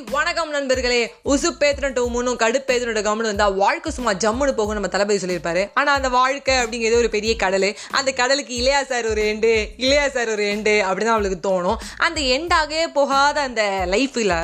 really வணக்கம் நண்பர்களே. உசுப்பேத்திரட்டு உம்முனும் கடுப்பேத்திரட்டு கம்முன்னு வந்தால் வாழ்க்கை சும்மா ஜம்முன்னு போகும் நம்ம தளபதி சொல்லியிருப்பாரு. ஆனால் அந்த வாழ்க்கை அப்படிங்கிறது ஒரு பெரிய கடல். அந்த கடலுக்கு இளையா சார் ஒரு எண்டு இளையா சார் ஒரு எண்டு அப்படிதான் அவளுக்கு தோணும். அந்த எண்டாகவே போகாத அந்த லைஃப்பில்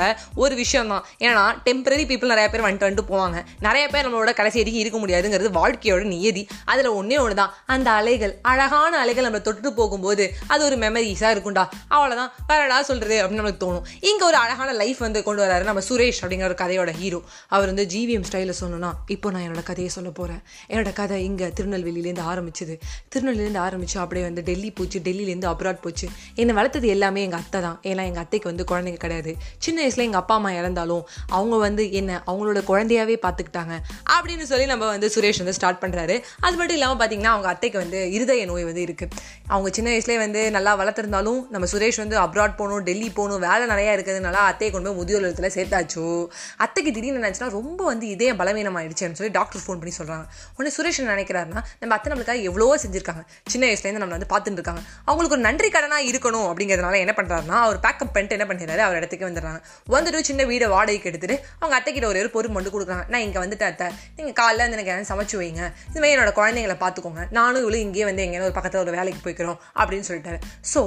ஒரு விஷயம் தான் ஏன்னா டெம்பரரி பீப்புள் நிறைய பேர் வந்துட்டு வந்துட்டு போவாங்க. நிறைய பேர் நம்மளோட கடைசி வரைக்கும் இருக்க முடியாதுங்கிறது வாழ்க்கையோட நியதி. அதில் ஒன்றே ஒன்று தான் அந்த அலைகள் அழகான அலைகள் நம்ம தொட்டு போகும்போது அது ஒரு மெமரிஸாக இருக்கும்டா. அவ்வளோதான் வேறடா சொல்கிறது அப்படின்னு நமக்கு தோணும். இங்கே ஒரு அழகான லைஃப் வந்து கொண்டு வராரு நம்ம சுரேஷ் அப்படிங்கிற ஒரு கதையோட ஹீரோ அவர் வந்து ஜிவிஎம் ஸ்டைலில் சொல்லணும்னா இப்போ நான் என்னோட கதையை சொல்ல போகிறேன் என்னோட கதை இங்கே திருநெல்வேலியிலேருந்து ஆரம்பிச்சது. திருநெல்வேலியிலேருந்து ஆரம்பிச்சு அப்படியே வந்து டெல்லி போச்சு டெல்லியிலேருந்து அப்ராட் போச்சு. என்னை வளர்த்தது எல்லாமே எங்கள் அத்தை தான். ஏன்னா எங்கள் அத்தைக்கு வந்து குழந்தைங்க கிடையாது. சின்ன வயசில் எங்கள் அப்பா அம்மா இறந்தாலும் அவங்க வந்து என்ன அவங்களோட குழந்தையாவே பார்த்துக்கிட்டாங்க அப்படின்னு சொல்லி நம்ம வந்து சுரேஷ் வந்து ஸ்டார்ட் பண்ணுறாரு அது மட்டும் இல்லாமல் பார்த்தீங்கன்னா அவங்க அத்தைக்கு வந்து இருதய நோய் வந்து இருக்குது அவங்க சின்ன வயசுலேயே வந்து நல்லா வளர்த்துருந்தாலும் நம்ம சுரேஷ் வந்து அப்ராட் போகணும் டெல்லி போகணும் வேலை நிறையா இருக்கிறதுனால அத்தையை கொண்டு போய் முதியோர் இல்லத்தில் சேர்த்தாச்சு. அத்தைக்கு திடீர்னு நினச்சுன்னா ரொம்ப வந்து இதே பலவீனம் ஆயிடுச்சுன்னு சொல்லி டாக்டர் ஃபோன் பண்ணி சொல்கிறாங்க உடனே சுரேஷ் நினைக்கிறாருன்னா நம்ம அத்தை நம்மளுக்காக எவ்வளவோ செஞ்சிருக்காங்க. சின்ன வயசுலேருந்து நம்மளை வந்து பார்த்துட்டு இருக்காங்க. அவங்களுக்கு ஒரு நன்றி கடனாக இருக்கணும் அப்படிங்கிறதுனால என்ன பண்ணுறாருன்னா அவர் பேக்கப் பண்ணிட்டு என்ன பண்ணிடுறாரு அவர் இடத்துக்கு வந்துடுறாங்க. வந்துட்டு சின்ன வீடை வாடகைக்கு எடுத்துட்டு அவங்க அத்தைக்கிட்ட ஒரு ஒரு பொறுப்பு மட்டும் கொடுக்குறாங்க. நான் இங்கே வந்துட்டு அத்தை. நீங்கள் காலைல வந்து எனக்கு யாரும் சமைச்சு வைங்க. இதுமாதிரி என்னோட குழந்தைங்களை பார்த்துக்கோங்க. நானும் இவ்வளோ இங்கேயே வந்து எங்கேயாவது ஒரு பக்கத்தில் ஒரு வேலைக்கு போய்க்கிறோம் அப்படின்னு சொல்லிட்டாரு. ஸோ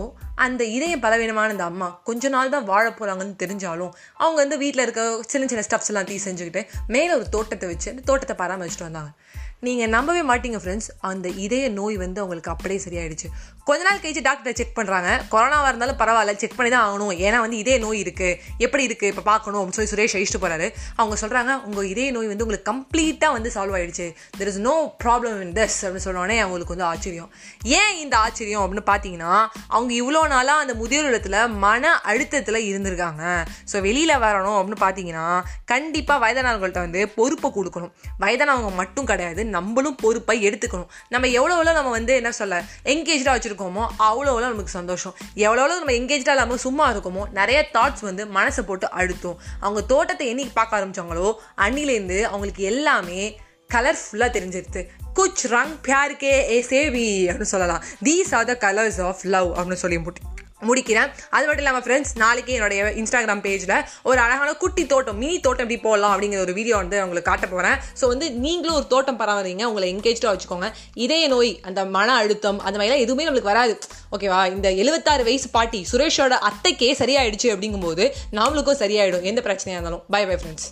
அந்த இதய பலவீனமான அந்த அம்மா கொஞ்ச நாள் தான் வாழ போகிறாங்கன்னு தெரிஞ்சாலும் அவங்க வந்து வீட்டில் இருக்க சின்ன சின்ன ஸ்டப்ஸ் எல்லாம் தீ செஞ்சுக்கிட்டு மேலே ஒரு தோட்டத்தை வச்சு அந்த தோட்டத்தை பராமரிச்சுட்டு வந்தாங்க. நீங்கள் நம்பவே மாட்டீங்க ஃப்ரெண்ட்ஸ் அந்த இதய நோய் வந்து அவங்களுக்கு அப்படியே சரியாயிடுச்சு. கொஞ்ச நாள் கழிச்சு டாக்டரை செக் பண்ணுறாங்க கொரோனாவாக இருந்தாலும் பரவாயில்ல செக் பண்ணி தான் ஆகணும். ஏன்னா வந்து இதே நோய் இருக்குது எப்படி இருக்குது இப்போ பார்க்கணும் அப்படின்னு சொல்லி சுரேஷ் அழிச்சிட்டு போகிறாரு அவங்க சொல்கிறாங்க உங்கள் இதய நோய் வந்து உங்களுக்கு கம்ப்ளீட்டாக வந்து சால்வ் ஆகிடுச்சு there is no problem in this அப்படின்னு சொன்னோடனே அவங்களுக்கு வந்து ஆச்சரியம். ஏன் இந்த ஆச்சரியம் அப்படின்னு பார்த்தீங்கன்னா அவங்க இவ்வளோ நாளாக அந்த முதியோர் இடத்துல மன அழுத்தத்தில் இருந்திருக்காங்க. ஸோ வெளியில் வரணும் அப்படின்னு பார்த்தீங்கன்னா கண்டிப்பாக வயதானவர்கள்ட்ட வந்து பொறுப்பை கொடுக்கணும். வயதானவங்க மட்டும் கிடையாது நம்மளும் பொறுப்பை எடுத்துக்கணும். நம்ம எவ்வளோ எவ்வளோ நம்ம வந்து என்ன சொல்ல என்கேஜாக வச்சுருக்கோமோ அவ்வளோ எவ்வளோ நமக்கு சந்தோஷம். எவ்வளோ எவ்வளோ நம்ம என்கேஜாக இல்லாமல் சும்மா இருக்கோமோ நிறைய தாட்ஸ் வந்து மனசை போட்டு அழுத்தும். அவங்க தோட்டத்தை என்னைக்கு பார்க்க ஆரம்பிச்சாங்களோ அன்னிலேருந்து அவங்களுக்கு எல்லாமே கலர்ஃபுல்லாக தெரிஞ்சிருது. குச் ரங் பியாருக்கே ஏ சேவி அப்படின்னு சொல்லலாம். These are the colours of love அப்படின்னு சொல்லி முட்டி முடிக்கிறேன். அது மட்டும் இல்லாமல் ஃப்ரெண்ட்ஸ் நாளைக்கு என்னுடைய இன்ஸ்டாகிராம் பேஜில் ஒரு அழகான குட்டி தோட்டம் மினி தோட்டம் எப்படி போடலாம் அப்படிங்கிற ஒரு வீடியோ வந்து உங்களுக்கு காட்ட போகிறேன் ஸோ வந்து நீங்களும் ஒரு தோட்டம் பராமரிங்க உங்களை என்கேஜாக வச்சுக்கோங்க. இதய நோய் அந்த மன அழுத்தம் அந்த மாதிரிலாம் எதுவுமே நம்மளுக்கு வராது. ஓகேவா இந்த எழுபத்தாறு வயசு பாட்டி சுரேஷோட அத்தைக்கே சரியாயிடுச்சு அப்படிங்கும்போது நாமளுக்கும் சரியாயிடும். எந்த பிரச்சனையாக இருந்தாலும். By bye friends